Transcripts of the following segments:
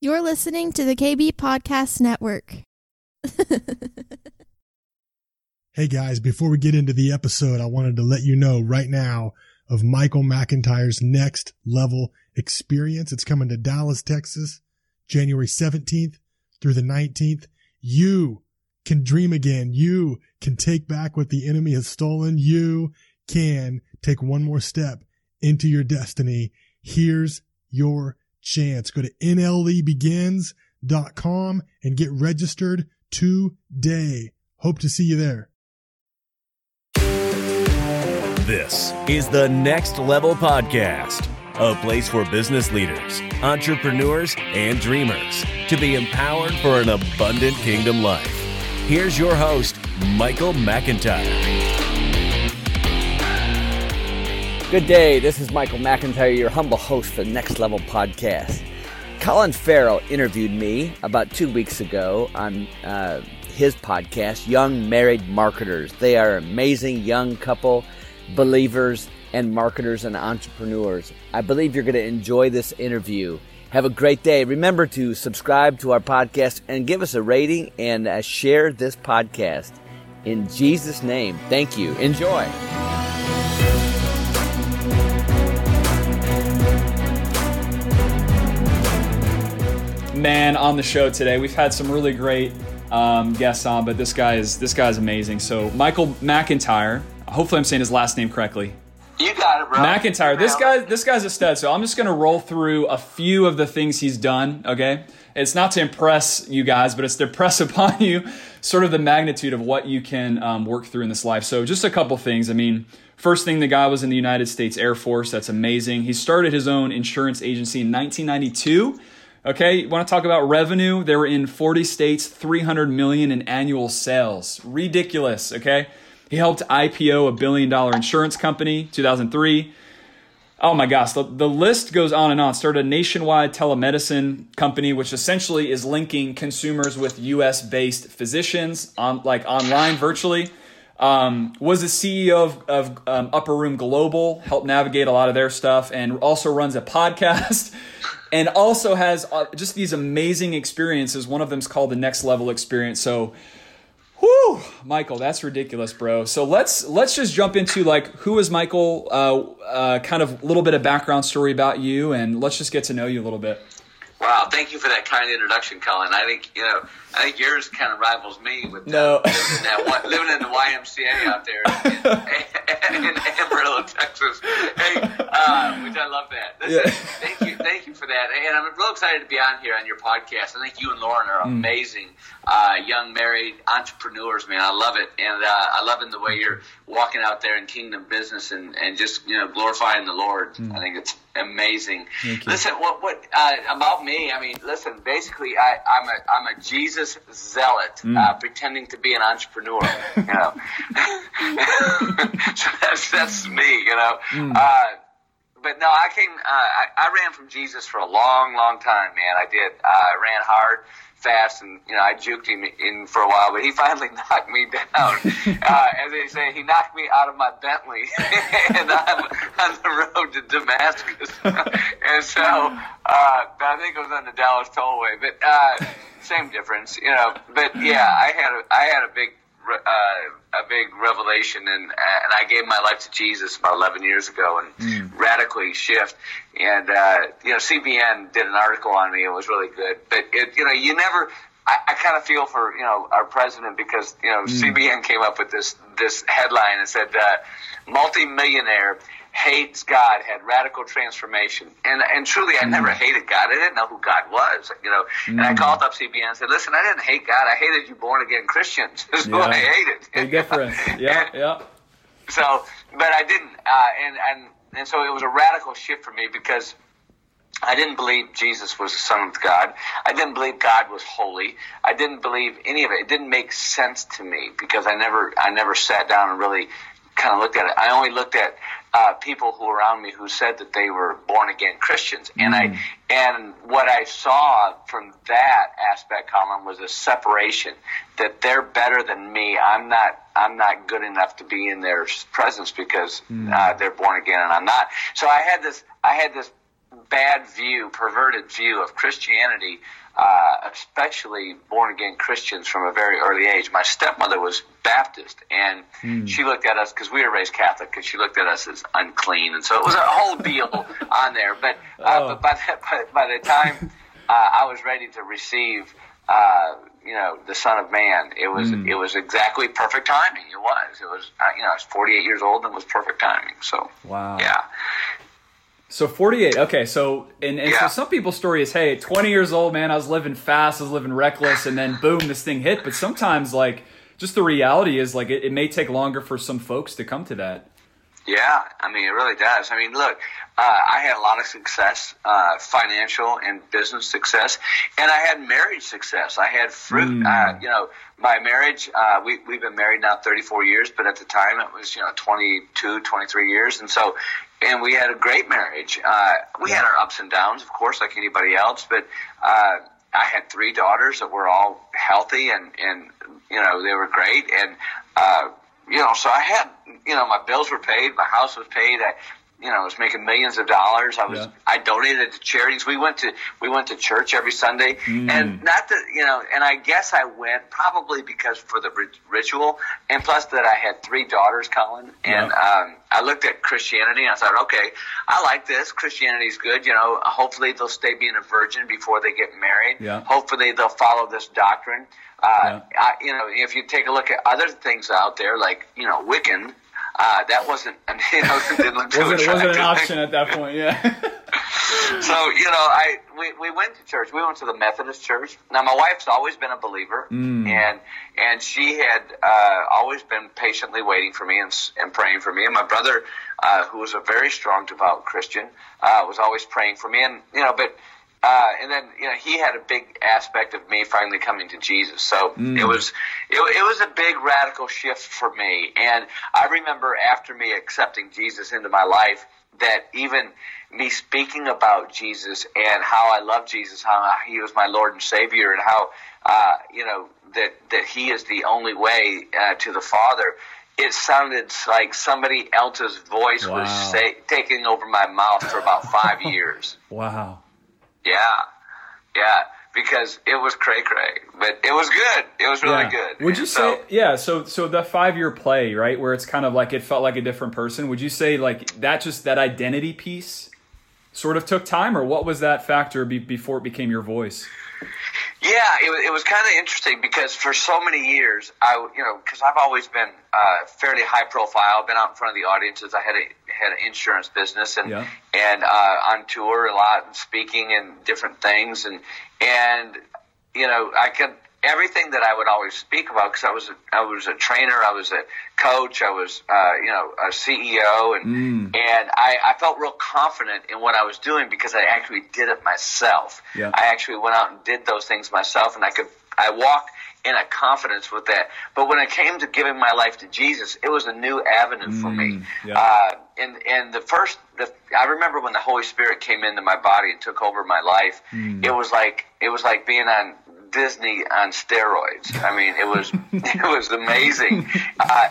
You're listening to the KB Podcast Network. hey guys, before we get into the episode, I wanted to let you know right now of Michael McIntyre's next level experience. It's coming to Dallas, Texas, January 17th through the 19th. You can dream again. You can take back what the enemy has stolen. You can take one more step into your destiny. Here's your chance. Go to NLEbegins.com and get registered today. Hope to see you there. This is the Next Level Podcast, a place for business leaders, entrepreneurs, and dreamers to be empowered for an abundant kingdom life. Here's your host, Michael McIntyre. Good day. This is Michael McIntyre, your humble host for the Next Level Podcast. Colin Farrell interviewed me about two weeks ago on uh, his podcast, Young Married Marketers. They are amazing young couple, believers, and marketers and entrepreneurs. I believe you're going to enjoy this interview. Have a great day. Remember to subscribe to our podcast and give us a rating and uh, share this podcast. In Jesus' name, thank you. Enjoy. Man on the show today. We've had some really great um, guests on, but this guy is this guy is amazing. So Michael McIntyre. Hopefully, I'm saying his last name correctly. You got it, bro. McIntyre. This guy, this guy's a stud. So I'm just gonna roll through a few of the things he's done. Okay, it's not to impress you guys, but it's to impress upon you sort of the magnitude of what you can um, work through in this life. So just a couple things. I mean. First thing, the guy was in the United States Air Force. That's amazing. He started his own insurance agency in 1992 Okay, you want to talk about revenue? They were in 40 states, 300 million in annual sales. Ridiculous, okay? He helped IPO a billion dollar insurance company, 2003. Oh my gosh, the, the list goes on and on. Started a nationwide telemedicine company, which essentially is linking consumers with US based physicians on like online virtually. Um, was the CEO of, of um, Upper Room Global, helped navigate a lot of their stuff, and also runs a podcast and also has uh, just these amazing experiences. One of them's called the Next Level Experience. So, whew, Michael, that's ridiculous, bro. So let's let's just jump into like who is Michael? Uh, uh, kind of a little bit of background story about you, and let's just get to know you a little bit. Wow, thank you for that kind introduction, Colin. I think you know, I think yours kind of rivals me with no. living, in that, living in the YMCA out there in, in, in Amarillo, Texas. Hey, uh, which I love that. Yeah. Thank you, thank you for that. And I'm real excited to be on here on your podcast. I think you and Lauren are mm. amazing uh, young married entrepreneurs, man. I love it, and uh, I love in the way you're walking out there in kingdom business and, and just you know glorifying the Lord. Mm. I think it's amazing. Listen, what what uh, about me? I mean, listen. Basically, I, I'm a I'm a Jesus zealot, mm. uh, pretending to be an entrepreneur. You know, so that's that's me. You know. Mm. But no, I came. Uh, I, I ran from Jesus for a long, long time, man. I did. Uh, I ran hard fast, and you know I juked him in for a while, but he finally knocked me down. uh, as they say, he knocked me out of my Bentley, and I'm on the road to Damascus. and so, uh, I think it was on the Dallas Tollway, but uh, same difference, you know. But yeah, I had a I had a big uh, a big revelation, and and I gave my life to Jesus about 11 years ago, and mm. radically shift. And uh, you know, CBN did an article on me. It was really good, but it, you know, you never. I, I kind of feel for you know our president because you know mm. CBN came up with this this headline and said uh, multi-millionaire hates God, had radical transformation. And and truly, I mm. never hated God. I didn't know who God was, you know. Mm. And I mm. called up CBN and said, listen, I didn't hate God. I hated you born again Christians. That's yeah. what I hated. Big difference. Yeah, and, yeah. So, but I didn't. Uh, and, and, and so it was a radical shift for me because I didn't believe Jesus was the Son of God. I didn't believe God was holy. I didn't believe any of it. It didn't make sense to me because I never, I never sat down and really kind of looked at it. I only looked at uh, people who were around me who said that they were born again Christians, and mm. I and what I saw from that aspect, Colin, was a separation that they're better than me. I'm not. I'm not good enough to be in their presence because mm. uh, they're born again and I'm not. So I had this. I had this bad view, perverted view of Christianity, uh, especially born again Christians from a very early age. My stepmother was Baptist, and mm. she looked at us because we were raised Catholic, and she looked at us as unclean, and so it was a whole deal on there. But, uh, oh. but by, the, by, by the time uh, I was ready to receive. Uh, you know, the Son of Man. It was mm. it was exactly perfect timing. It was. It was. Uh, you know, I was 48 years old and it was perfect timing. So wow. Yeah. So 48. Okay. So, and, and yeah. so some people's story is, hey, 20 years old, man, I was living fast, I was living reckless, and then boom, this thing hit. But sometimes, like, just the reality is, like, it, it may take longer for some folks to come to that. Yeah, I mean, it really does. I mean, look, uh, I had a lot of success, uh, financial and business success, and I had marriage success. I had fruit. Mm. Uh, you know, my marriage, uh, we, we've been married now 34 years, but at the time it was, you know, 22, 23 years. And so, and we had a great marriage. Uh, we had our ups and downs, of course, like anybody else, but, uh, I had three daughters that were all healthy and, and, you know, they were great. And, uh, you know, so I had, you know, my bills were paid, my house was paid. I, you know, I was making millions of dollars. I was, yeah. I donated to charities. We went to, we went to church every Sunday, mm. and not that, you know, and I guess I went probably because for the ritual, and plus that I had three daughters, Colin, and yeah. um, I looked at Christianity and I thought, okay, I like this. Christianity's good. You know, hopefully they'll stay being a virgin before they get married. Yeah. Hopefully they'll follow this doctrine. Uh, yeah. I, you know, if you take a look at other things out there, like you know, Wiccan, uh, that wasn't, you know, didn't look too wasn't, wasn't an option at that point, yeah. so you know, I we, we went to church. We went to the Methodist church. Now my wife's always been a believer, mm. and and she had uh, always been patiently waiting for me and, and praying for me. And my brother, uh, who was a very strong, devout Christian, uh, was always praying for me. And you know, but uh, and then you know he had a big aspect of me finally coming to Jesus. So mm. it was it, it was a big radical shift for me. And I remember after me accepting Jesus into my life that even me speaking about Jesus and how I love Jesus, how he was my Lord and Savior, and how uh, you know that that he is the only way uh, to the Father. It sounded like somebody else's voice wow. was say, taking over my mouth for about five years. Wow. Yeah, yeah, because it was cray cray, but it was good. It was really yeah. good. Would you so, say, yeah? So, so the five year play, right, where it's kind of like it felt like a different person. Would you say like that just that identity piece sort of took time, or what was that factor be, before it became your voice? Yeah, it, was, it was kind of interesting because for so many years, I you know because I've always been uh, fairly high profile, been out in front of the audiences. I had a had an insurance business and yeah. and uh, on tour a lot and speaking and different things and and you know I could everything that I would always speak about because I was a, I was a trainer, I was a coach, I was uh, you know a CEO, and mm. and I, I felt real confident in what I was doing because I actually did it myself. Yeah. I actually went out and did those things myself, and I could I walk in a confidence with that. But when it came to giving my life to Jesus, it was a new avenue mm, for me. Mm, yeah. Uh, and and the first, the, I remember when the Holy Spirit came into my body and took over my life. Mm. It was like it was like being on Disney on steroids. I mean, it was it was amazing. Uh,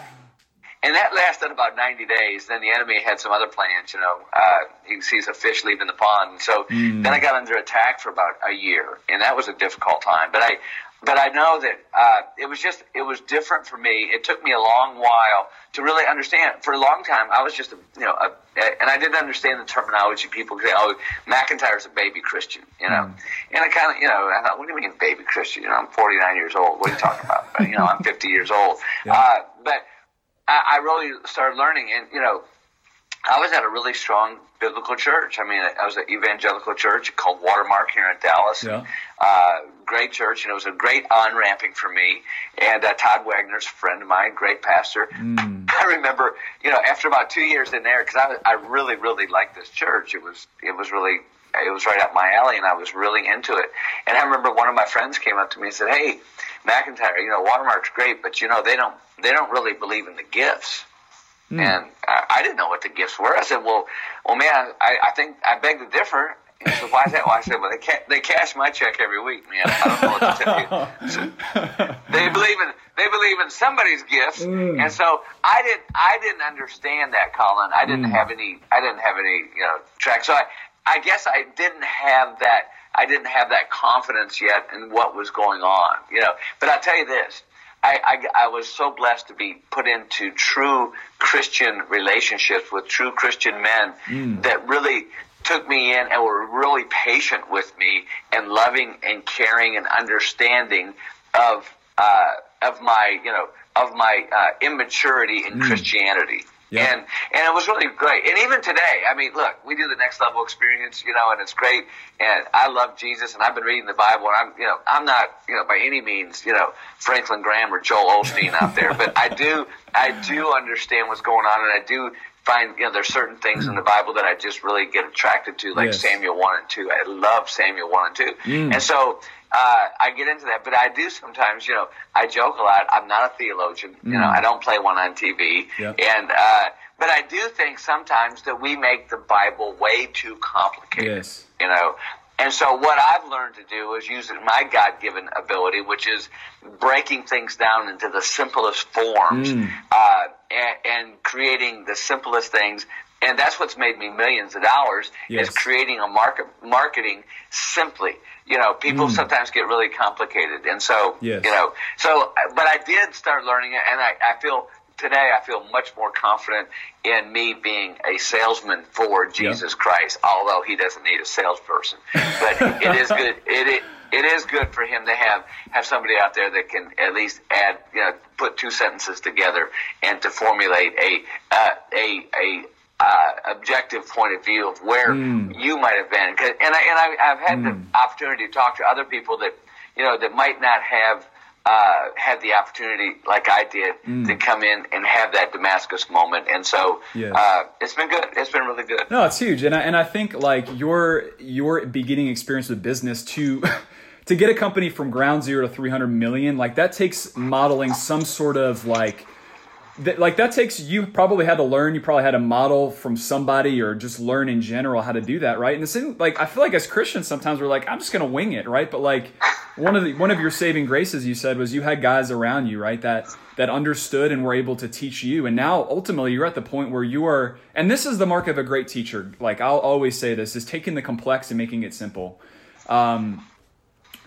and that lasted about 90 days. Then the enemy had some other plans, you know. Uh, he sees a fish leaving the pond. So mm. then I got under attack for about a year, and that was a difficult time. But I, but I know that uh, it was just it was different for me. It took me a long while to really understand. For a long time, I was just a, you know, a, a, and I didn't understand the terminology. People say, "Oh, McIntyre's a baby Christian," you know, mm. and I kind of, you know, I thought, "What do you mean, baby Christian?" You know, I'm 49 years old. What are you talking about? you know, I'm 50 years old. Yeah. Uh, but I, I really started learning, and you know, I was at a really strong biblical church. I mean, I was at evangelical church called Watermark here in Dallas. Yeah. Uh, great church, and it was a great on ramping for me. And uh, Todd Wagner's a friend of mine, great pastor. Mm. I remember, you know, after about two years in there, because I, I really, really liked this church. It was, it was really, it was right up my alley, and I was really into it. And I remember one of my friends came up to me and said, "Hey, McIntyre, you know, Watermark's great, but you know, they don't, they don't really believe in the gifts." Mm. And I, I didn't know what the gifts were. I said, "Well, well, man, I, I think I beg to differ." Said, "Why is that?" Well, I said, "Well, they ca- they cash my check every week, man. I don't know what to tell you." So, they believe in they believe in somebody's gifts, Mm. and so I didn't I didn't understand that, Colin. I didn't Mm. have any I didn't have any you know track. So I I guess I didn't have that. I didn't have that confidence yet in what was going on, you know. But I'll tell you this: I, I, I was so blessed to be put into true Christian relationships with true Christian men mm. that really took me in and were really patient with me and loving and caring and understanding of uh, of my you know of my uh, immaturity in mm. Christianity. Yeah. And and it was really great. And even today, I mean, look, we do the next level experience, you know, and it's great. And I love Jesus, and I've been reading the Bible, and I'm, you know, I'm not, you know, by any means, you know, Franklin Graham or Joel Osteen out there, but I do, I do understand what's going on, and I do find, you know, there's certain things in the Bible that I just really get attracted to, like yes. Samuel one and two. I love Samuel one and two, mm. and so uh, I get into that, but I do sometimes. You know, I joke a lot. I'm not a theologian. Mm. You know, I don't play one on TV, and uh, but I do think sometimes that we make the Bible way too complicated. Yes. You know, and so what I've learned to do is use my God-given ability, which is breaking things down into the simplest forms mm. uh, and, and creating the simplest things and that's what's made me millions of dollars yes. is creating a market marketing simply you know people mm. sometimes get really complicated and so yes. you know so but i did start learning it and i, I feel today i feel much more confident in me being a salesman for jesus christ although he doesn't need a salesperson but it is good it, it it is good for him to have have somebody out there that can at least add you know put two sentences together and to formulate a uh, a a uh, objective point of view of where mm. you might have been. And I, and I, have had mm. the hmm. opportunity to talk to other people that you know that might not have uh, had the opportunity like I did mm. to come in and have that Damascus moment. And so yes. uh, it's been good. It's been really good. No, it's huge. And I, and I think like your your beginning experience with business to. to get a company from ground zero to 300 million like that takes modeling some sort of like that, like that takes you probably had to learn you probably had a model from somebody or just learn in general how to do that right? And the same like i feel like as christians sometimes we're like i'm just gonna wing it right? But like one of the one of your saving graces you said was you had guys around you right that that understood and were able to teach you. And now ultimately you're at the point where you are and this is the mark of a great teacher. Like i'll always say this is taking the complex and making it simple. Um,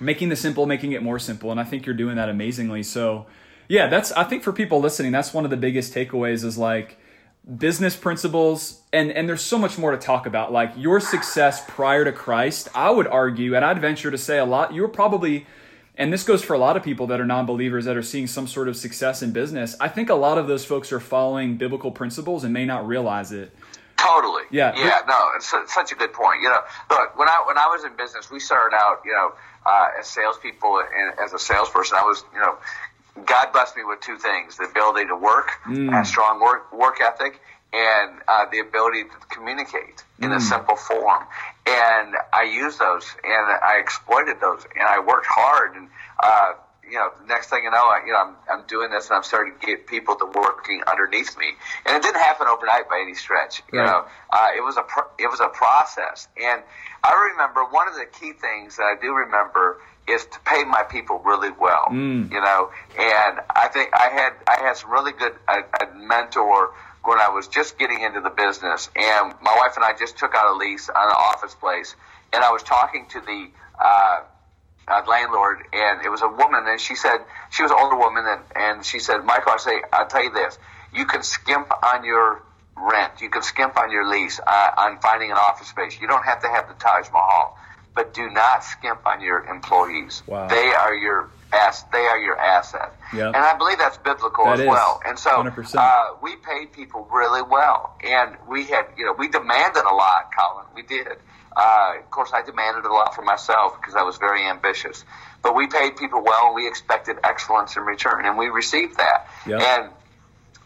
making the simple making it more simple. And i think you're doing that amazingly. So yeah, that's I think for people listening, that's one of the biggest takeaways is like business principles and and there's so much more to talk about like your success prior to Christ. I would argue and I'd venture to say a lot you're probably and this goes for a lot of people that are non-believers that are seeing some sort of success in business. I think a lot of those folks are following biblical principles and may not realize it. Totally. Yeah. Yeah. No, it's, it's such a good point. You know, look, when I when I was in business, we started out, you know, uh, as salespeople and as a salesperson, I was, you know, God blessed me with two things: the ability to work, mm. a strong work work ethic, and uh, the ability to communicate in mm. a simple form. And I used those, and I exploited those, and I worked hard. And uh, you know, next thing you know, I, you know, I'm, I'm doing this, and I'm starting to get people to working underneath me. And it didn't happen overnight by any stretch. You right. know, uh, it was a pro- it was a process. And I remember one of the key things that I do remember is to pay my people really well. Mm. You know, and I think I had I had some really good a, a mentor when I was just getting into the business, and my wife and I just took out a lease on an office place, and I was talking to the. Uh, uh, landlord, and it was a woman, and she said she was an older woman, and, and she said, Michael, I say, I'll tell you this: you can skimp on your rent, you can skimp on your lease uh, on finding an office space. You don't have to have the Taj Mahal but do not skimp on your employees. Wow. They are your ass. They are your asset. Yep. And I believe that's biblical that as is. well. And so uh, we paid people really well, and we had you know we demanded a lot, Colin. We did. Uh, of course, I demanded a lot for myself because I was very ambitious. But we paid people well, and we expected excellence in return, and we received that. Yep. And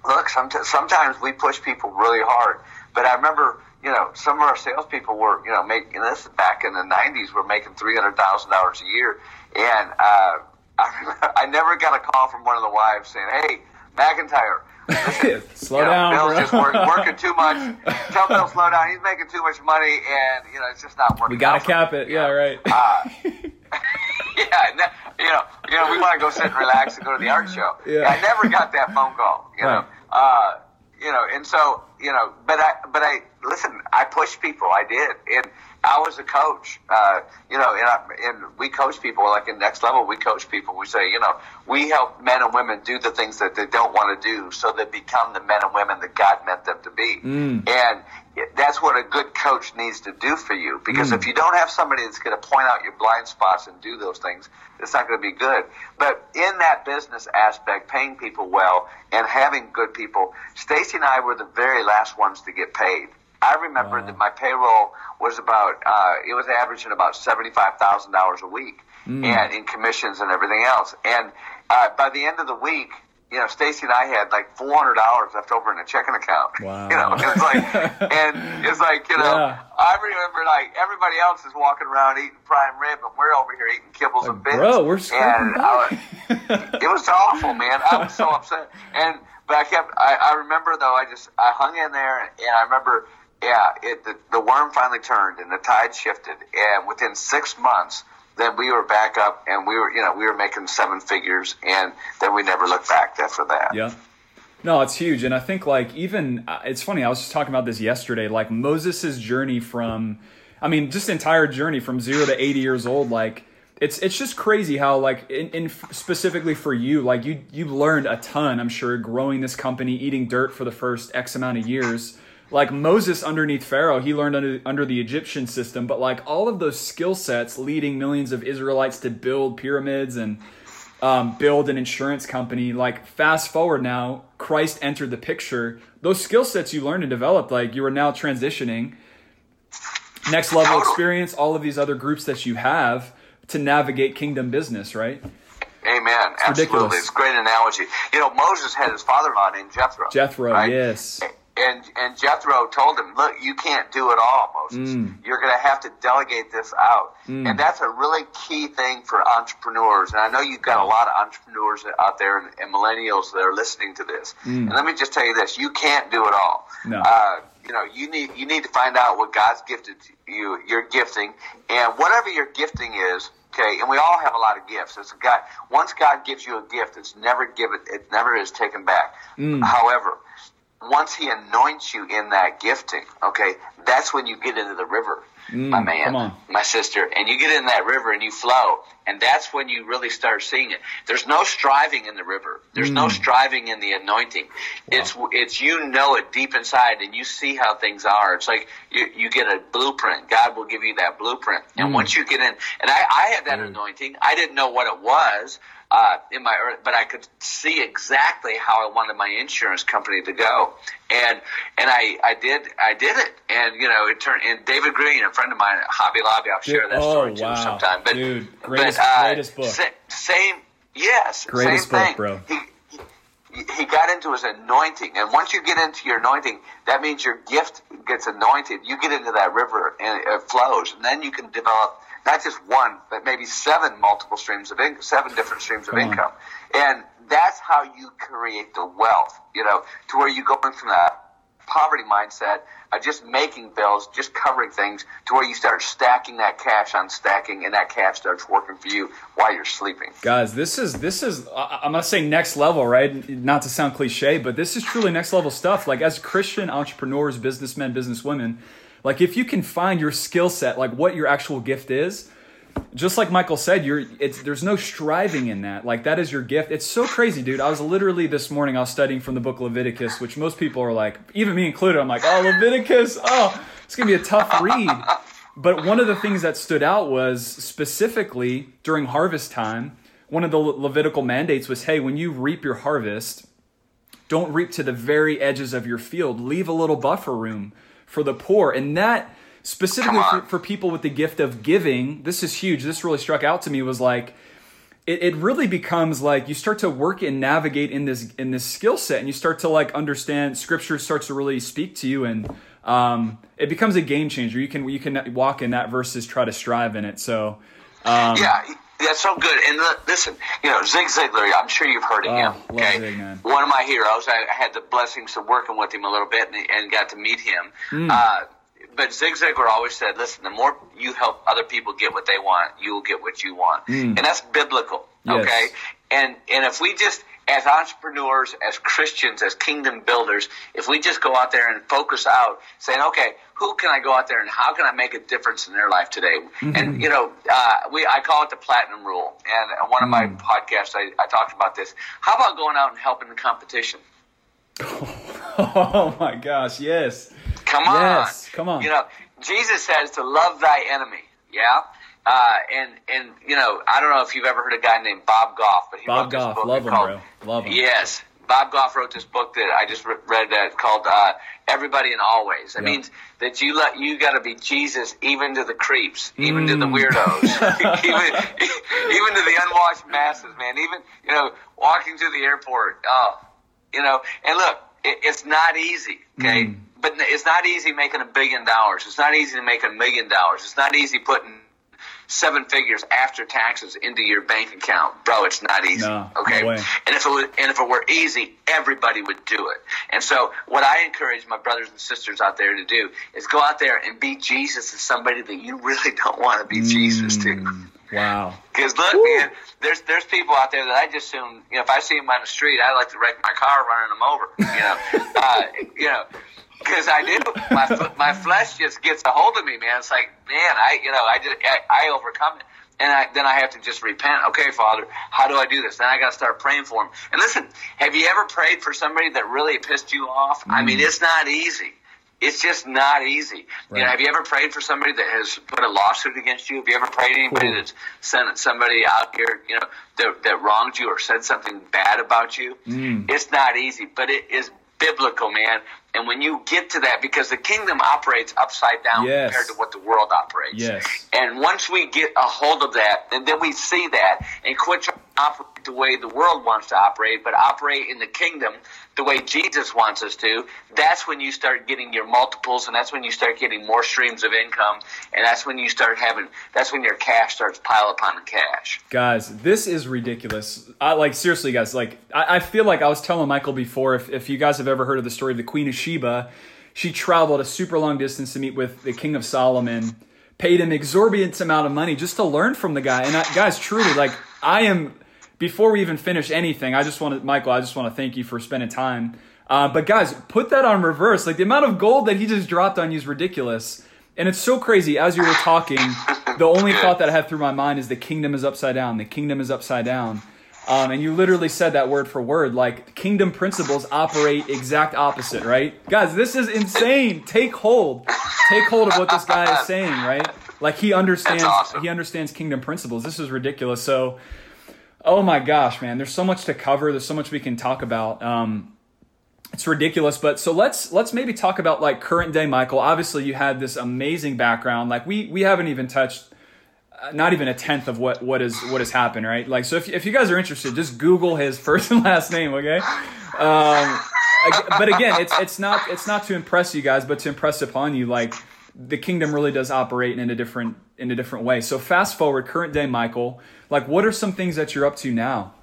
look, sometimes we push people really hard. But I remember you know, some of our salespeople were, you know, making this back in the '90s. Were making three hundred thousand dollars a year, and uh, I, remember, I never got a call from one of the wives saying, "Hey, McIntyre." Listen, slow you know, down, Bill's bro. just work, working too much. Tell Bill slow down. He's making too much money, and you know it's just not working. We gotta cap it. Yeah, right. Uh, yeah, you know, you know, we want to go sit and relax and go to the art show. Yeah. I never got that phone call. You know, uh, you know, and so you know, but I, but I listen. I pushed people. I did, and I was a coach. Uh, you know, and, I, and we coach people like in next level. We coach people. We say, you know, we help men and women do the things that they don't want to do, so they become the men and women that God meant them to be. Mm. And that's what a good coach needs to do for you. Because Mm. if you don't have somebody that's going to point out your blind spots and do those things, it's not going to be good. But in that business aspect, paying people well and having good people, Stacy and I were the very last ones to get paid. I remember Wow. that my payroll was about, uh, it was averaging about $75,000 a week Mm. and in commissions and everything else. And, uh, by the end of the week, you know, Stacy and I had like four hundred dollars left over in a checking account. Wow. You know, it's like, and it's like, you know, Yeah. I remember like everybody else is walking around eating prime rib, and we're over here eating kibbles and bits. bro, we're and I it was awful, man. I was so upset. And but I kept. I, I remember though. I just I hung in there, and, and I remember. Yeah, it the, the worm finally turned, and the tide shifted, and within six months. Then we were back up, and we were, you know, we were making seven figures, and then we never looked back after that. Yeah. No, it's huge. And I think, like, even, uh, it's funny, I was just talking about this yesterday. Like, Moses' journey from, I mean, just entire journey from zero to 80 years old, like, it's it's just crazy how like in, in specifically for you like you you learned a ton I'm sure growing this company eating dirt for the first X amount of years like Moses underneath Pharaoh, he learned under, under the Egyptian system, but like all of those skill sets leading millions of Israelites to build pyramids and um, build an insurance company, like fast forward now, Christ entered the picture. Those skill sets you learned and developed, like you are now transitioning next level experience, all of these other groups that you have to navigate kingdom business, right? Amen. Absolutely. ridiculous. It's a great analogy. You know, Moses had his father-in-law named Jethro. Jethro, right? yes. And and Jethro told him, "Look, you can't do it all, Moses. Mm. You're going to have to delegate this out." And that's a really key thing for entrepreneurs. And I know you've got a lot of entrepreneurs out there and, and millennials that are listening to this. And let me just tell you this: you can't do it all. Mm. No. Uh, you know, you need you need to find out what God's gifted you, your gifting, and whatever your gifting is. Okay, and we all have a lot of gifts. It's God. Once God gives you a gift, it's never given. It never is taken back. Mm. However, once He anoints you in that gifting, okay, that's when you get into the river, my man, Mm, come on. my sister, and you get in that river and you flow, and that's when you really start seeing it. There's no striving in the river. There's no Mm. striving in the anointing. It's it's you know it deep inside, and you see how things are. It's like you you get a blueprint. God will give you that blueprint, and Mm. once you get in, and I I had that anointing. I didn't know what it was. Uh, in my, ear- but I could see exactly how I wanted my insurance company to go, and and I, I did I did it, and you know it turned. And David Green, a friend of mine at Hobby Lobby, I'll share that oh, story too wow. sometime. But Dude, greatest- but, uh, greatest book. sa- same, yes, Greatest same book, thing. bro. He, he, he got into his anointing, and once you get into your anointing, that means your gift gets anointed. You get into that river, and it flows, and then you can develop not just one, but maybe seven multiple streams of income, seven different streams of Come on. income, and that's how you create the wealth. You know, to where you go from that poverty mindset of just making bills, just covering things, to where you start stacking that cash on stacking, and that cash starts working for you while you're sleeping. Guys, this is this is I'm gonna say next level, right? Not to sound cliche, but this is truly next level stuff. Like as Christian entrepreneurs, businessmen, businesswomen, like if you can find your skill set, like what your actual gift is, just like Michael said, you're it's there's no striving in that. Like that is your gift. It's so crazy, dude. I was literally this morning I was studying from the book Leviticus, which most people are like, even me included, I'm like, oh Leviticus, oh, it's gonna be a tough read. But one of the things that stood out was specifically during harvest time, one of the Le- Levitical mandates was, hey, when you reap your harvest, don't reap to the very edges of your field. Leave a little buffer room for the poor. And that specifically for, for people with the gift of giving, this is huge. This really struck out to me was like, it, it really becomes like you start to work and navigate in this in this skill set and you start to like understand scripture starts to really speak to you and um, it becomes a game changer you can you can walk in that versus try to strive in it so um, Yeah, that's so good. And li- listen, you know, Zig Ziglar, I'm sure you've heard of Oh, him. Okay, Zig, one of my heroes. I had the blessings of working with him a little bit and, and got to meet him. Hmm. Uh, but Zig Ziglar always said, "Listen, the more you help other people get what they want, you will get what you want," and that's biblical. Yes. Okay, and and if we just as entrepreneurs, as Christians, as kingdom builders, if we just go out there and focus out, saying, okay, who can I go out there and how can I make a difference in their life today? Mm-hmm. And you know, uh, we I call it the platinum rule. And one of my mm. podcasts, I, I talked about this. How about going out and helping the competition? Oh my gosh, yes. Come on. Yes, come on. You know, Jesus says to love thy enemy. Yeah. Uh, and and you know, I don't know if you've ever heard a guy named Bob Goff, but he Bob wrote Goff, this book love him, called, bro, love him. Yes, Bob Goff wrote this book that I just read that called uh, "Everybody and Always." That means that you let you got to be Jesus even to the creeps, even mm. to the mm. weirdos, even even to the unwashed masses, man. Even you know, walking to the airport. Oh, you know, and look, it, it's not easy, okay. Mm. But it's not easy making a billion dollars. It's not easy to make a million dollars. It's not easy putting seven figures after taxes into your bank account, bro. It's not easy. No, okay, no and if it was, and if it were easy, everybody would do it. And so, what I encourage my brothers and sisters out there to do is go out there and be Jesus to somebody that you really don't want to be mm, Jesus to. Wow. Because look, Woo. man, there's there's people out there that I just assume, you know, if I see them on the street, I like to wreck my car running them over. You know, uh, you know because I do. My my flesh just gets a hold of me, man. It's like, man, I you know, I just I, I overcome it. And I, then I have to just repent. Okay, Father, how do I do this? Then I got to start praying for him. And listen, have you ever prayed for somebody that really pissed you off? Mm. I mean, mm. it's not easy. It's just not easy. Right. You know, have you ever prayed for somebody that has put a lawsuit against you? Have you ever prayed anybody cool. that's sent somebody out here, you know, that, that wronged you or said something bad about you? Mm. It's not easy, but it is biblical, man. And when you get to that, because the kingdom operates upside down yes. compared to what the world operates. Yes. And once we get a hold of that, and then we see that and quit trying operate the way the world wants to operate, but operate in the kingdom the way Jesus wants us to, that's when you start getting your multiples and that's when you start getting more streams of income and that's when you start having that's when your cash starts pile upon cash. Guys, this is ridiculous. I like seriously guys, like I, I feel like I was telling Michael before if, if you guys have ever heard of the story of the Queen of Sheba, she traveled a super long distance to meet with the King of Solomon, paid him exorbitant amount of money just to learn from the guy. And I, guys, truly, like I am before we even finish anything, I just want to, Michael, I just want to thank you for spending time. Uh, but guys, put that on reverse. Like the amount of gold that he just dropped on you is ridiculous. And it's so crazy. As you were talking, the only thought that I had through my mind is the kingdom is upside down. The kingdom is upside down. Um, and you literally said that word for word. Like kingdom principles operate exact opposite, right? Guys, this is insane. Take hold. Take hold of what this guy is saying, right? Like he understands. Awesome. He understands kingdom principles. This is ridiculous. So Oh my gosh, man! There's so much to cover. There's so much we can talk about. Um, it's ridiculous, but so let's let's maybe talk about like current day Michael. Obviously, you had this amazing background. Like we we haven't even touched uh, not even a tenth of what what is what has happened, right? Like so, if if you guys are interested, just Google his first and last name, okay? Um, but again, it's it's not it's not to impress you guys, but to impress upon you, like the kingdom really does operate in a different in a different way. So fast forward, current day Michael. Like, what are some things that you're up to now?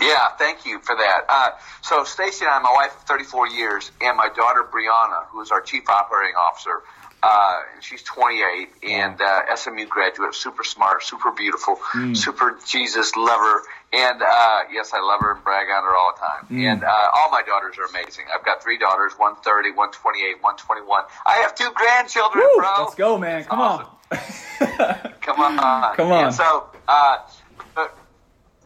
Yeah, thank you for that. Uh, so Stacy and I, my wife of 34 years, and my daughter Brianna, who is our chief operating officer, uh, she's 28 and uh, SMU graduate, super smart, super beautiful, mm. super Jesus lover, and uh, yes, I love her and brag on her all the time. Mm. And uh, all my daughters are amazing. I've got three daughters, 130, 128, 121. I have two grandchildren, Woo, bro. Let's go, man. Come awesome. on. Come on. Come on. And so, uh,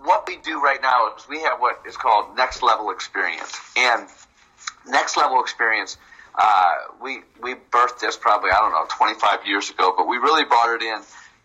what we do right now is we have what is called next level experience. And next level experience, uh, we, we birthed this probably, I don't know, 25 years ago, but we really brought it in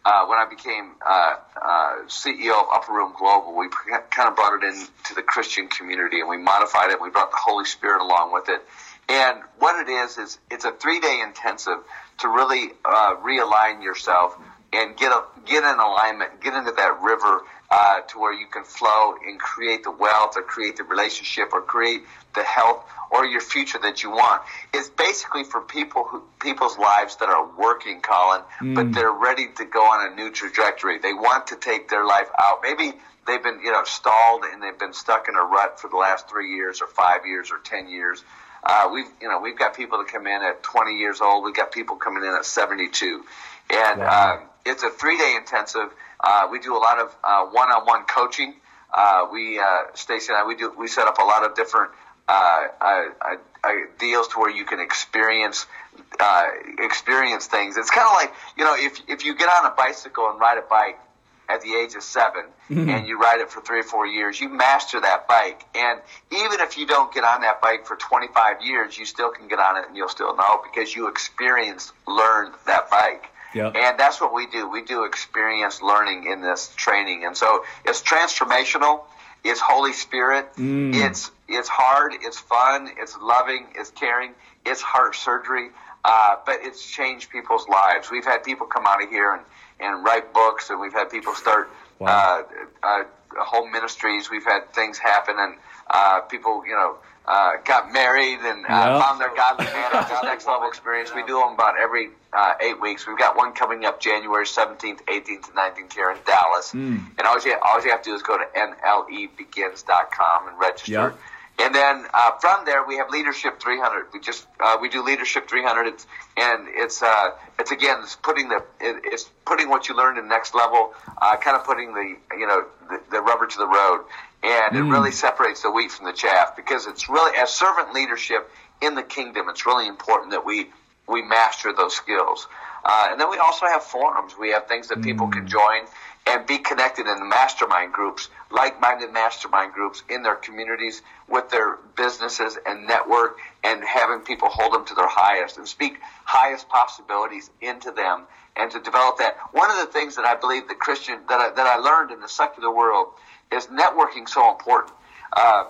uh, when I became uh, uh, CEO of Upper Room Global, we kind of brought it into the Christian community and we modified it. And we brought the Holy Spirit along with it. And what it is is it's a three day intensive to really uh, realign yourself and get a, get in alignment, get into that river uh, to where you can flow and create the wealth or create the relationship or create the health or your future that you want. It's basically for people who people's lives that are working, Colin, mm. but they're ready to go on a new trajectory. They want to take their life out. Maybe they've been you know stalled and they've been stuck in a rut for the last three years or five years or ten years uh, we've you know we've got people that come in at 20 years old. We've got people coming in at 72, and wow. uh, it's a three day intensive. Uh, we do a lot of uh, one-on-one coaching. uh, we uh, Stacy and I we do we set up a lot of different uh, uh, uh, deals to where you can experience uh, experience things. It's kind of like you know if if you get on a bicycle and ride a bike at the age of 7 mm-hmm. and you ride it for three or four years, you master that bike. And even if you don't get on that bike for 25 years, you still can get on it and you'll still know because you experienced, learned that bike. Yep. And that's what we do. We do experience learning in this training. And so it's transformational. It's Holy Spirit. Mm. It's it's hard. It's fun. It's loving. It's caring. It's heart surgery. Uh, but it's changed people's lives. We've had people come out of here and, and write books, and we've had people start wow. uh, uh, home ministries. We've had things happen, and uh, people, you know, uh, got married and uh, yep. found their godly man this next level experience. We do them about every uh, eight weeks. We've got one coming up January 17th, 18th, and 19th here in Dallas. Mm. And all you, all you have to do is go to nlebegins.com and register. Yep. And then uh, from there, we have Leadership 300. We just uh, we do Leadership 300, it's, and it's uh, it's again it's putting the it, it's putting what you learned in next level, uh, kind of putting the you know the, the rubber to the road, and mm. it really separates the wheat from the chaff because it's really as servant leadership in the kingdom. It's really important that we we master those skills, uh, and then we also have forums. We have things that people can mm. join and be connected in the mastermind groups, like-minded mastermind groups in their communities with their businesses and network and having people hold them to their highest and speak highest possibilities into them and to develop that. One of the things that I believe the Christian that I, that I learned in the secular world is networking so important. Uh,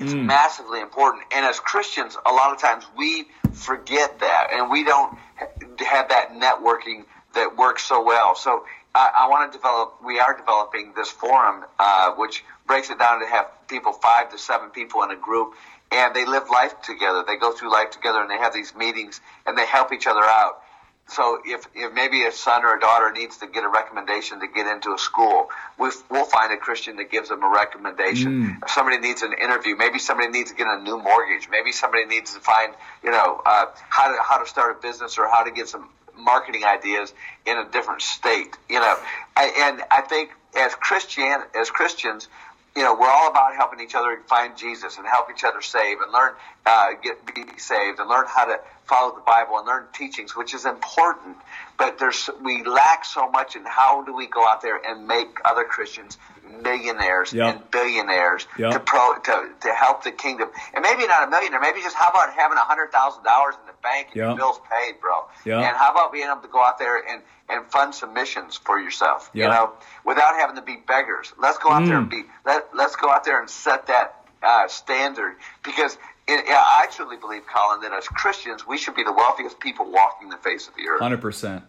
it's mm. massively important. And as Christians, a lot of times we forget that and we don't have that networking that works so well. So I, I want to develop. We are developing this forum, uh, which breaks it down to have people five to seven people in a group, and they live life together. They go through life together, and they have these meetings, and they help each other out. So if, if maybe a son or a daughter needs to get a recommendation to get into a school, we, will find a Christian that gives them a recommendation. Mm. If somebody needs an interview, maybe somebody needs to get a new mortgage, maybe somebody needs to find, you know, uh, how to how to start a business or how to get some marketing ideas in a different state. You know, I, and I think as Christian as Christians, you know, we're all about helping each other find Jesus and help each other save and learn, uh, get be saved and learn how to follow the Bible and learn teachings, which is important. But there's we lack so much in how do we go out there and make other Christians millionaires yep. and billionaires yep. to pro to, to help the kingdom. And maybe not a millionaire, maybe just how about having a hundred thousand dollars in the bank and yep. your bills paid, bro. And how about being able to go out there and and fund some missions for yourself, you know, without having to be beggars. Let's go out mm. there and be let let's go out there and set that uh, standard because it, I truly believe, Colin, that as Christians we should be the wealthiest people walking the face of the earth. Hundred percent.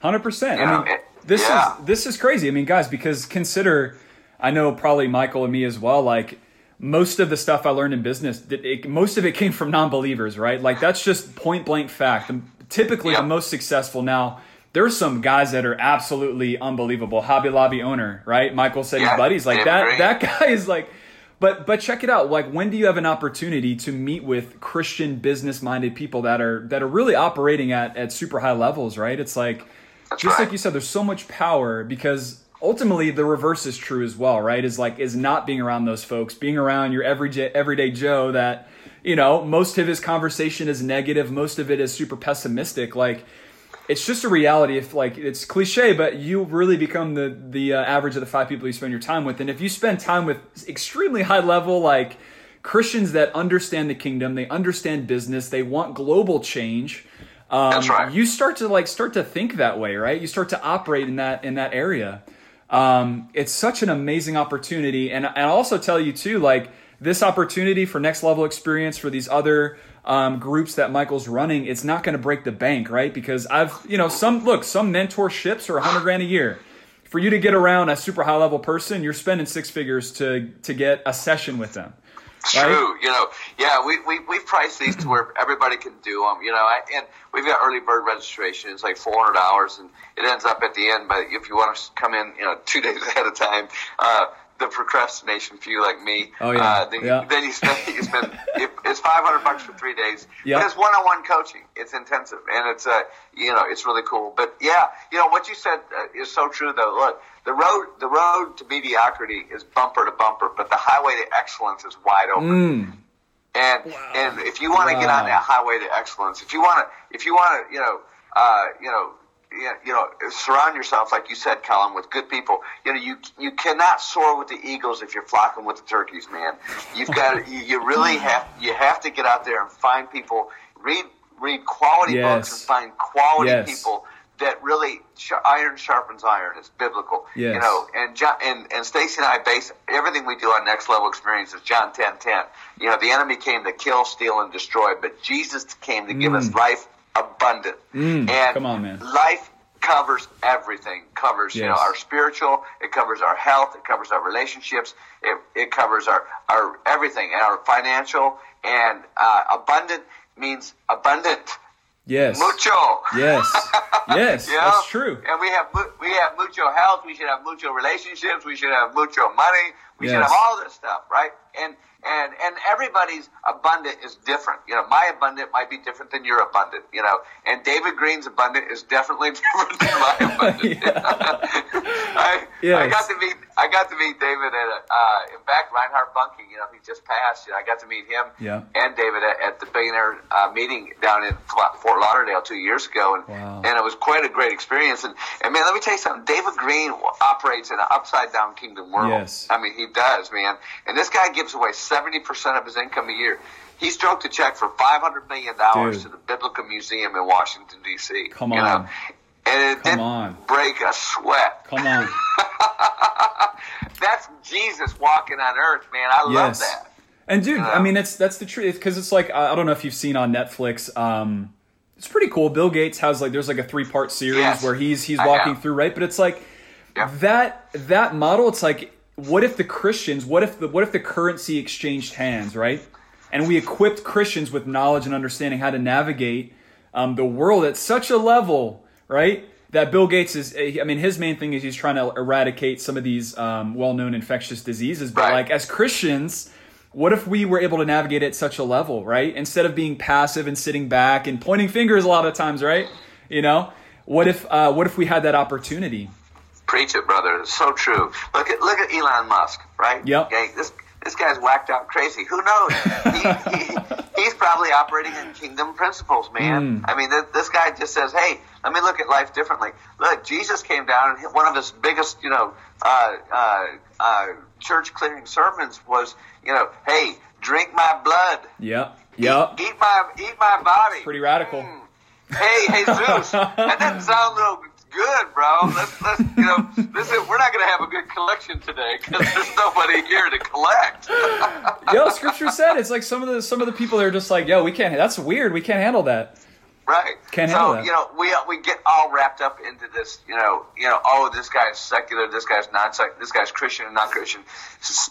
Hundred percent. I mean, it, this yeah. is this is crazy. I mean, guys, because consider, I know probably Michael and me as well. Like most of the stuff I learned in business, it, most of it came from non-believers, right? Like that's just point blank fact. Um, typically, yep. the most successful now. There's some guys that are absolutely unbelievable. Hobby Lobby owner, right? Michael said yeah, his buddies like that. Agree. That guy is like. But but check it out. Like when do you have an opportunity to meet with Christian business minded people that are that are really operating at at super high levels, right? It's like that's just right. like you said, there's so much power because ultimately the reverse is true as well, right? Is like is not being around those folks, being around your everyday everyday Joe that you know most of his conversation is negative, most of it is super pessimistic. Like it's just a reality. If like it's cliche, but you really become the the uh, average of the five people you spend your time with, and if you spend time with extremely high level like Christians that understand the kingdom, they understand business, they want global change um, That's right. You start to like start to think that way, right? You start to operate in that in that area. Um, it's such an amazing opportunity, and, I'll also tell you too, like this opportunity for next level experience for these other um, groups that Michael's running, it's not going to break the bank, right? Because I've, you know, some look, some mentorships are hundred grand a year. For you to get around a super high level person, you're spending six figures to to get a session with them. Right? True. You know, yeah, we, we, we've priced these to where everybody can do them, you know, and we've got early bird registration. It's like $400 and it ends up at the end. But if you want to come in, you know, two days ahead of time, uh, the procrastination few like me, oh, yeah. Uh, then, yeah. then you spend, you spend it's 500 bucks for three days. Yep. But it's one-on-one coaching. It's intensive, and it's uh, you know, it's really cool. But yeah, you know what you said uh, is so true. Though, look, the road the road to mediocrity is bumper to bumper, but the highway to excellence is wide open. And and if you want to get on that highway to excellence, if you want to, if you want to, you know, uh, you know, you you know, surround yourself, like you said, Colin, with good people. You know, you you cannot soar with the eagles if you're flocking with the turkeys, man. You've got you, you really have you have to get out there and find people, read read quality books, and find quality Yes. people that really sh- iron sharpens iron. It's biblical, Yes. you know. And John and and Stacy and I base everything we do on next level experiences. John ten ten. You know, the enemy came to kill, steal, and destroy, but Jesus came to give us life abundant. and Mm. come on, man. life covers everything. Covers you know our spiritual. It covers our health. It covers our relationships. It it covers our our everything and our financial and uh, abundant means abundant. Yes. Mucho. Yes. Yes. You know? That's true. And we have we have mucho health. We should have mucho relationships. We should have mucho money. We should have all this stuff, right? And and and everybody's abundant is different. You know, my abundant might be different than your abundant. You know, and David Green's abundant is definitely different than my abundant. I, I Yes. got to meet I got to meet David at a, uh, in fact Reinhard Bonnke. You know, he just passed. You know, I got to meet him Yeah. and David at, at the billionaire uh, meeting down in Fort Lauderdale two years ago, and Wow. and it was quite a great experience. And and man, let me tell you something. David Green operates in an upside down kingdom world. Yes. I mean he does, man. And this guy gives away seventy percent of his income a year. He stroked a check for five hundred million dollars Dude. to the Biblical Museum in Washington D.C. Come you on. know? and it Come didn't on. break a sweat. Come on. That's Jesus walking on earth, man. I love that. And dude, I mean, it's that's the truth because it's like I I don't know if you've seen on Netflix. Um, it's pretty cool. Bill Gates has like there's like a three part series Yes. where he's he's walking through right, but it's like Yeah. that that model. It's like what if the Christians? What if the what if the currency exchanged hands, right? And we equipped Christians with knowledge and understanding how to navigate um, the world at such a level, right? That Bill Gates is, I mean, his main thing is he's trying to eradicate some of these um, well known infectious diseases. But, like, as Christians, what if we were able to navigate at such a level, right? Instead of being passive and sitting back and pointing fingers a lot of times, right? You know, what if uh, what if we had that opportunity? Preach it, brother. It's so true. Look at look at Elon Musk, right? Yep. Okay, this this guy's whacked out crazy. Who knows? he, he, he's probably operating in kingdom principles, man. Hmm. I mean, this, this guy just says, "Hey, let me look at life differently." Look, Jesus came down, and one of his biggest, you know, uh, uh, uh, church clearing sermons was, you know, "Hey, drink my blood, Yep. Yep. eat my eat my body." Pretty radical. Mm. Hey, Jesus, that doesn't sound real good, bro. Let's, let's, you know, this is, we're not going to have a good collection today because there's nobody here to collect. Yo, Scripture said it's like some of the some of the people are just like, yo, we can't. That's weird. We can't handle that. right? Can't so handle that. you know, we uh, we get all wrapped up into this. You know, you know, oh, this guy's secular, this guy's not secular, this guy's Christian and not Christian.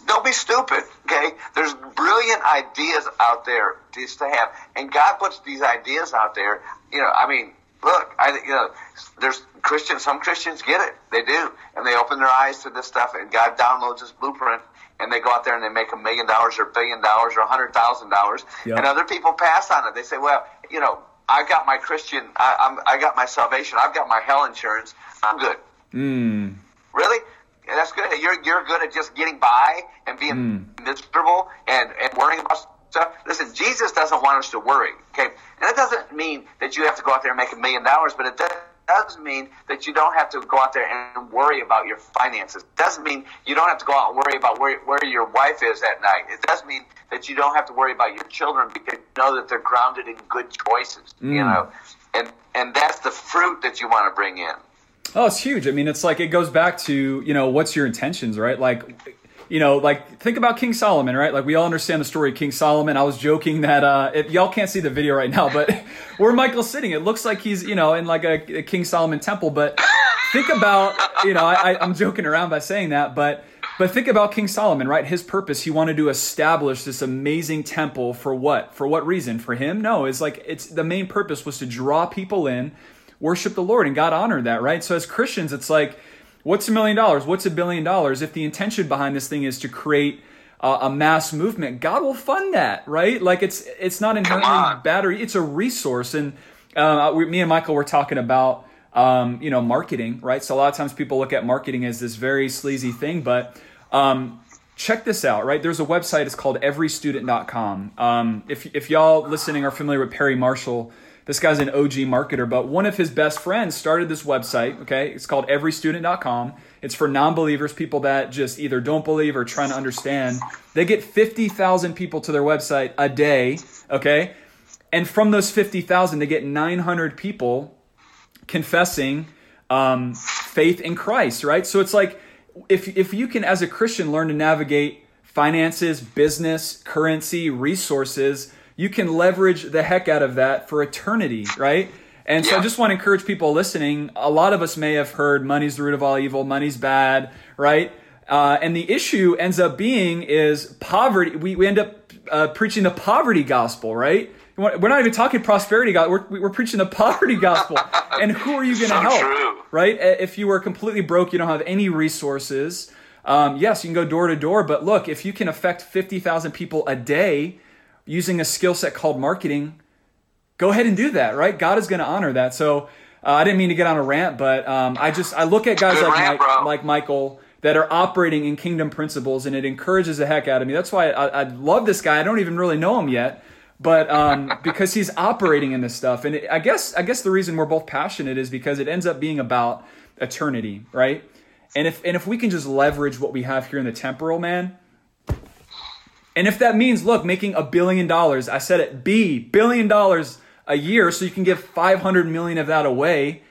Don't be stupid, okay? There's brilliant ideas out there just to have, and God puts these ideas out there. You know, I mean, look, I think you know, there's Christians. Some Christians get it, they do, and they open their eyes to this stuff, and God downloads His blueprint. And they go out there and they make a million dollars or a billion dollars or a hundred thousand dollars, Yep. and other people pass on it. They say, "Well, you know, I got my Christian, I, I'm, I got my salvation, I've got my hell insurance. I'm good." Mm. Really? Yeah, that's good. You're you're good at just getting by and being miserable and and worrying about stuff. Listen, Jesus doesn't want us to worry. Okay, and it doesn't mean that you have to go out there and make a million dollars, but it does. Does mean that you don't have to go out there and worry about your finances. Doesn't mean you don't have to go out and worry about where where your wife is at night. It does mean that you don't have to worry about your children because you know that they're grounded in good choices. You mm. know, and and that's the fruit that you want to bring in. Oh, it's huge. I mean, it's like it goes back to you know what's your intentions, right? Like, you know, like think about King Solomon, right? Like we all understand the story of King Solomon. I was joking that uh, if y'all can't see the video right now, but where Michael's sitting, it looks like he's you know in like a, a King Solomon temple. But think about you know I, I, I'm joking around by saying that, but but think about King Solomon, right? His purpose, he wanted to establish this amazing temple for what? For what reason? For him? No, it's like it's the main purpose was to draw people in, worship the Lord, and God honored that, right? So as Christians, it's like, what's a million dollars? What's a billion dollars? If the intention behind this thing is to create uh, a mass movement, God will fund that, right? Like it's it's not inherently or it's a resource. And uh, we, me and Michael were talking about um, you know marketing, right? So a lot of times people look at marketing as this very sleazy thing, but um, check this out, right? There's a website. It's called EveryStudent.com. Um, if if y'all listening are familiar with Perry Marshall. This guy's an OG marketer, but one of his best friends started this website. Okay, it's called EveryStudent.com. It's for non-believers, people that just either don't believe or trying to understand. They get 50,000 people to their website a day, okay? And from those 50,000, they get 900 people confessing um, faith in Christ, right? So it's like if if you can, as a Christian, learn to navigate finances, business, currency, resources, you can leverage the heck out of that for eternity, right? And so I just want to encourage people listening. A lot of us may have heard money's the root of all evil, money's bad, right? Uh, and the issue ends up being is poverty. We, we end up uh, preaching the poverty gospel, right? We're not even talking prosperity gospel. We're, we're preaching the poverty gospel. and who are you going to so help? True. Right? If you are completely broke, you don't have any resources. Um, yes, you can go door to door, but look, if you can affect 50,000 people a day using a skill set called marketing, go ahead and do that, right? God is going to honor that. So uh, I didn't mean to get on a rant, but um, I just I look at guys like rant, Mike, like Michael that are operating in kingdom principles, and it encourages the heck out of me. That's why I, I love this guy. I don't even really know him yet, but um, because he's operating in this stuff, and it, I guess I guess the reason we're both passionate is because it ends up being about eternity, right? And if and if we can just leverage what we have here in the temporal, man, and if that means, look, making a billion dollars, I said it, B, billion dollars a year so you can give 500 million of that away.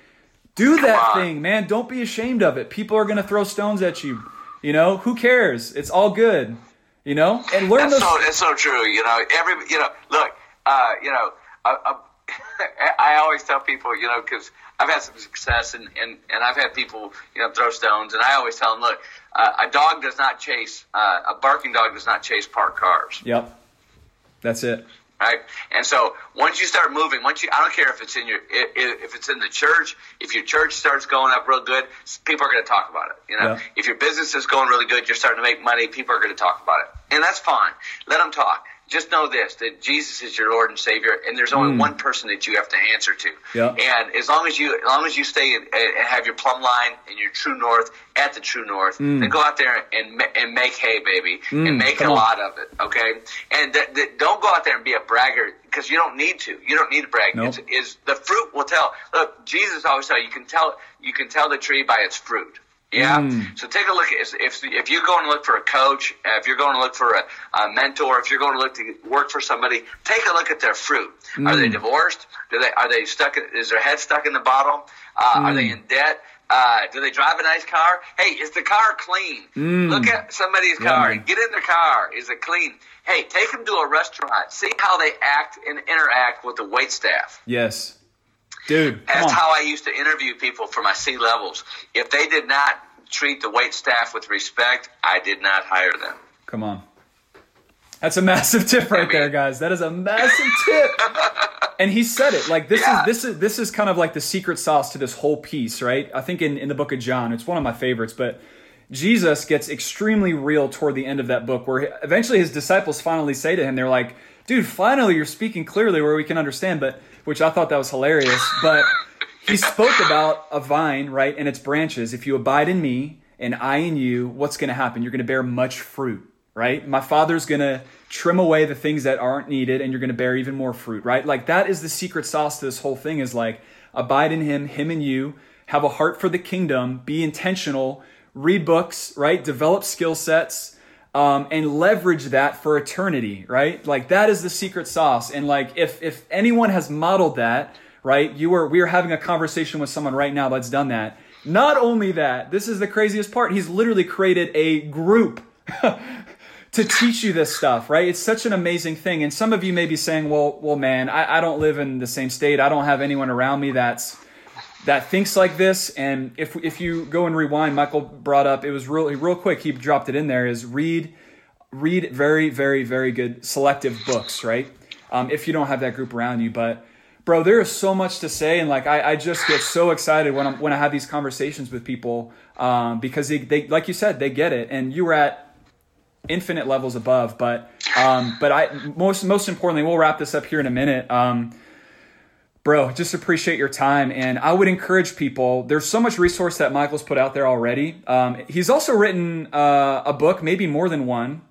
Do that thing, man. Don't be ashamed of it. People are going to throw stones at you. You know, who cares? It's all good. You know, and learn that's those. So, that's so true. You know, every, you know, look, uh, you know, I, I always tell people, you know, because I've had some success and, and, and I've had people, you know, throw stones. And I always tell them, look, uh, a dog does not chase, uh, a barking dog does not chase parked cars. Yep. That's it right? And so once you start moving, once you, I don't care if it's in your, if it's in the church, if your church starts going up real good, people are going to talk about it. You know, yeah. if your business is going really good, you're starting to make money, people are going to talk about it, and that's fine. Let them talk just know this that Jesus is your Lord and Savior, and there's only mm. one person that you have to answer to. Yeah. And as long as you, as long as you stay and, and have your plumb line and your true north at the true north, mm. then go out there and and make hay, baby, mm. and make Come a on. lot of it. Okay. And th- th- don't go out there and be a bragger because you don't need to. You don't need to brag. Nope. It's, is the fruit will tell. Look, Jesus always tell you can tell you can tell the tree by its fruit. Yeah. Mm. So take a look at if if you're going to look for a coach, uh, if you're going to look for a, a mentor, if you're going to look to work for somebody, take a look at their fruit. Mm. Are they mm. divorced? Do they are they stuck? Is their head stuck in the bottle? Uh, mm. Are they mm. in debt? Uh, do they drive a nice car? Hey, is the car clean? Mm. Look at somebody's car. Get in their car. Is it clean? Hey, take them to a restaurant. See how they act and interact with the wait staff. Yes. Dude, that's how I used to interview people for my C levels. If they did not treat the wait staff with respect, I did not hire them. Come on. That's a massive tip right I mean, there, guys. That is a massive tip. and he said it like this yeah. is this is this is kind of like the secret sauce to this whole piece, right? I think in, in the book of John, it's one of my favorites, but Jesus gets extremely real toward the end of that book where eventually his disciples finally say to him, they're like, dude, finally you're speaking clearly where we can understand, but which I thought that was hilarious. But he spoke about a vine, right, and its branches. If you abide in me and I in you, what's going to happen? You're going to bear much fruit, right? My father's going to trim away the things that aren't needed and you're going to bear even more fruit, right? Like that is the secret sauce to this whole thing is like abide in him, him and you, have a heart for the kingdom, be intentional, read books, right? Develop skill sets, um, and leverage that for eternity, right? Like that is the secret sauce. And like if if anyone has modeled that, right? You are we are having a conversation with someone right now that's done that. Not only that, this is the craziest part. He's literally created a group to teach you this stuff, right? It's such an amazing thing. And some of you may be saying, well, well, man, I, I don't live in the same state. I don't have anyone around me that's that thinks like this. And if if you go and rewind, Michael brought up it was really real quick. He dropped it in there. Is read read very very very good selective books, right? Um, if you don't have that group around you, but bro, there is so much to say, and like I, I just get so excited when I'm when I have these conversations with people um, because they, they like you said they get it. And you were at infinite levels above. But um, but I most most importantly, we'll wrap this up here in a minute. Um, bro, just appreciate your time, and I would encourage people. There's so much resource that Michael's put out there already. Um, he's also written uh, a book, maybe more than one.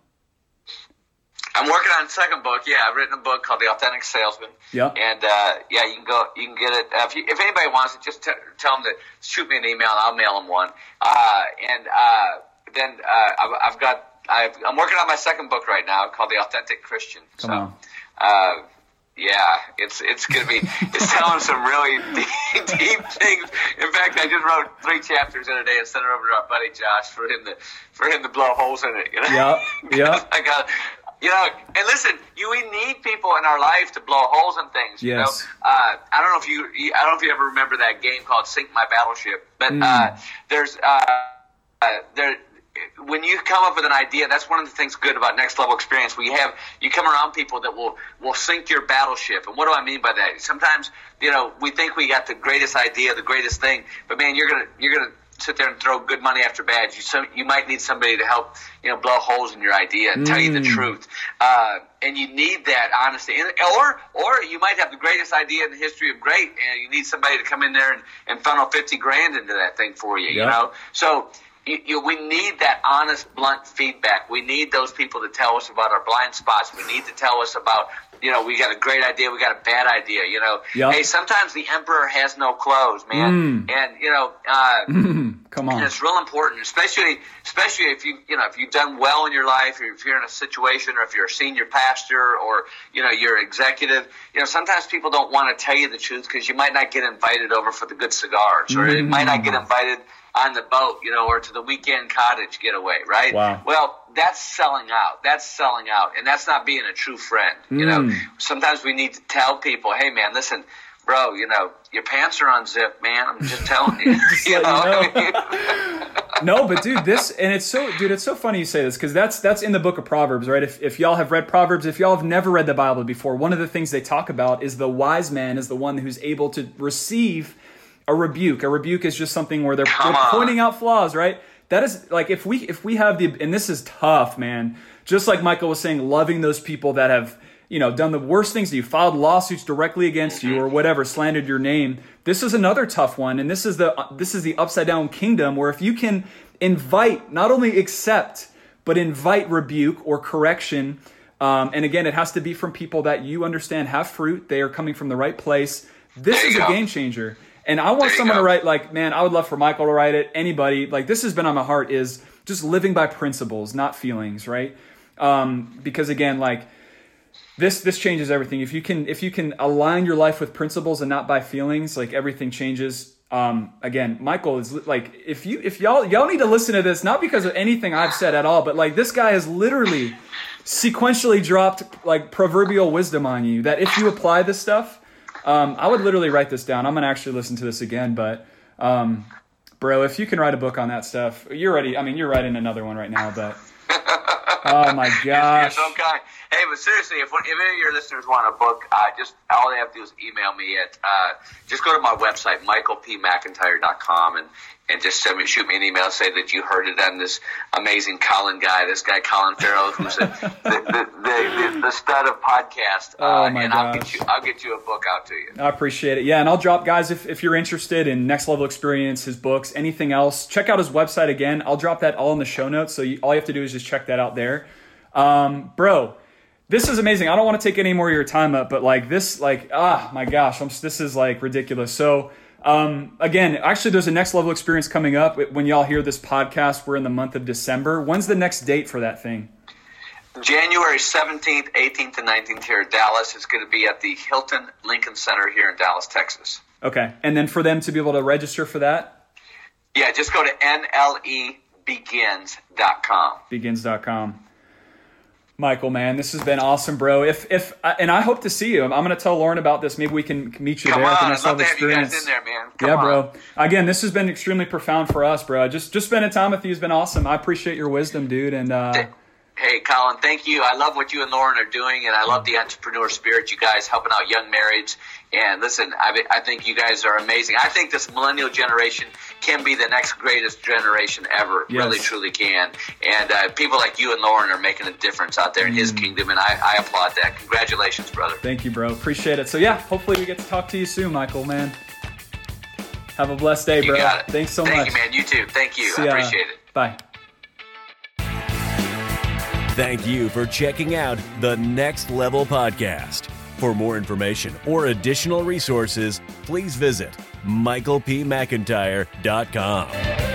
I'm working on a second book. Yeah, I've written a book called The Authentic Salesman. Yeah. And uh, yeah, you can go, you can get it. Uh, if, you, if anybody wants it, just t- tell them to shoot me an email. and I'll mail them one. Uh, and uh, then uh, I've, I've got, I've, I'm working on my second book right now called The Authentic Christian. Come so, on. Yeah, it's it's gonna be it's telling some really deep, deep things. In fact, I just wrote three chapters in a day and sent it over to our buddy Josh for him to for him to blow holes in it. You know? Yeah, yeah. I got you know, and listen, you we need people in our life to blow holes in things. You Yes. know, uh, I don't know if you, you- I don't know if you ever remember that game called Sink My Battleship, but Mm. uh, there's uh, uh, there. When you come up with an idea, that's one of the things good about next level experience. We have you come around people that will will sink your battleship, and what do I mean by that? Sometimes you know we think we got the greatest idea, the greatest thing, but man, you're gonna you're gonna sit there and throw good money after bad. You some you might need somebody to help you know blow holes in your idea and tell you the truth, uh, and you need that honesty. And, or or you might have the greatest idea in the history of great, and you need somebody to come in there and, and funnel fifty grand into that thing for you. You know, so. You, you, we need that honest, blunt feedback. We need those people to tell us about our blind spots. We need to tell us about, you know, we got a great idea, we got a bad idea. You know, Yeah. hey, sometimes the emperor has no clothes, man, mm. and you know, uh, mm-hmm. Come on. and it's real important, especially especially if you you know if you've done well in your life, or if you're in a situation, or if you're a senior pastor, or you know you're executive. You know sometimes people don't want to tell you the truth because you might not get invited over for the good cigars, or it might not get mm. invited on the boat, you know, or to the weekend cottage getaway, right? Wow. Well, that's selling out. That's selling out, and that's not being a true friend. You know, mm. sometimes we need to tell people, hey, man, listen. Bro, you know your pants are unzipped, man. I'm just telling you. you letting you know, know. no, but dude, this and it's so, dude, it's so funny you say this because that's that's in the book of Proverbs, right? If if y'all have read Proverbs, if y'all have never read the Bible before, one of the things they talk about is the wise man is the one who's able to receive a rebuke. A rebuke is just something where they're, they're pointing out flaws, right? That is like if we if we have the and this is tough, man. Just like Michael was saying, loving those people that have you know done the worst things to you, filed lawsuits directly against you or whatever, slandered your name. This is another tough one, and this is the this is the upside down kingdom where if you can invite, not only accept, but invite rebuke or correction. Um, and again, it has to be from people that you understand have fruit. They are coming from the right place. This is you a game changer. And I want someone to write like, man, I would love for Michael to write it. Anybody like this has been on my heart is just living by principles, not feelings, right? Um, because again, like this this changes everything. If you can if you can align your life with principles and not by feelings, like everything changes. Um, again, Michael is li- like if you if y'all y'all need to listen to this not because of anything I've said at all, but like this guy has literally sequentially dropped like proverbial wisdom on you that if you apply this stuff, um, I would literally write this down. I'm gonna actually listen to this again, but um, bro, if you can write a book on that stuff, you're ready. I mean, you're writing another one right now, but oh my You're gosh, so kind. Hey, but seriously, if, if any of your listeners want a book, uh, just all they have to do is email me at uh, just go to my website michaelpmcintyre.com and and just send me shoot me an email say that you heard it on this amazing Colin guy, this guy Colin Farrell, who's a, the, the, the, the, the stud of podcast. Oh, uh, my and I'll gosh. get you I'll get you a book out to you. I appreciate it. Yeah, and I'll drop guys if, if you're interested in Next Level Experience, his books, anything else. Check out his website again. I'll drop that all in the show notes. So you, all you have to do is just check that out there. Um, bro, this is amazing. I don't want to take any more of your time up, but like this, like ah, my gosh, I'm, this is like ridiculous. So. Um, again, actually, there's a next level experience coming up. When y'all hear this podcast, we're in the month of December. When's the next date for that thing? January 17th, 18th, and 19th here in Dallas. It's going to be at the Hilton Lincoln Center here in Dallas, Texas. Okay, and then for them to be able to register for that, Yeah, just go to nlebegins.com. begins.com. Michael, man, this has been awesome, bro. If if and I hope to see you. I'm, I'm going to tell Lauren about this. Maybe we can meet you Come there at the on, next level to have you guys experience. in there, yeah, on. bro. Again, this has been extremely profound for us, bro. Just just spending time with you has been awesome. I appreciate your wisdom, dude. And uh, Hey, Colin, thank you. I love what you and Lauren are doing, and I love the entrepreneur spirit. You guys helping out young marrieds. And listen, I, I think you guys are amazing. I think this millennial generation can be the next greatest generation ever. Yes. Really, truly can. And uh, people like you and Lauren are making a difference out there in Mm. His kingdom, and I, I applaud that. Congratulations, brother. Thank you, bro. Appreciate it. So yeah, hopefully we get to talk to you soon, Michael. Man, have a blessed day, You bro. got it. Thanks so Thank much. you, man. You too. Thank you. See I ya. appreciate it. Bye. Thank you for checking out the Next Level Podcast. For more information or additional resources, please visit michaelpmcintyre.com.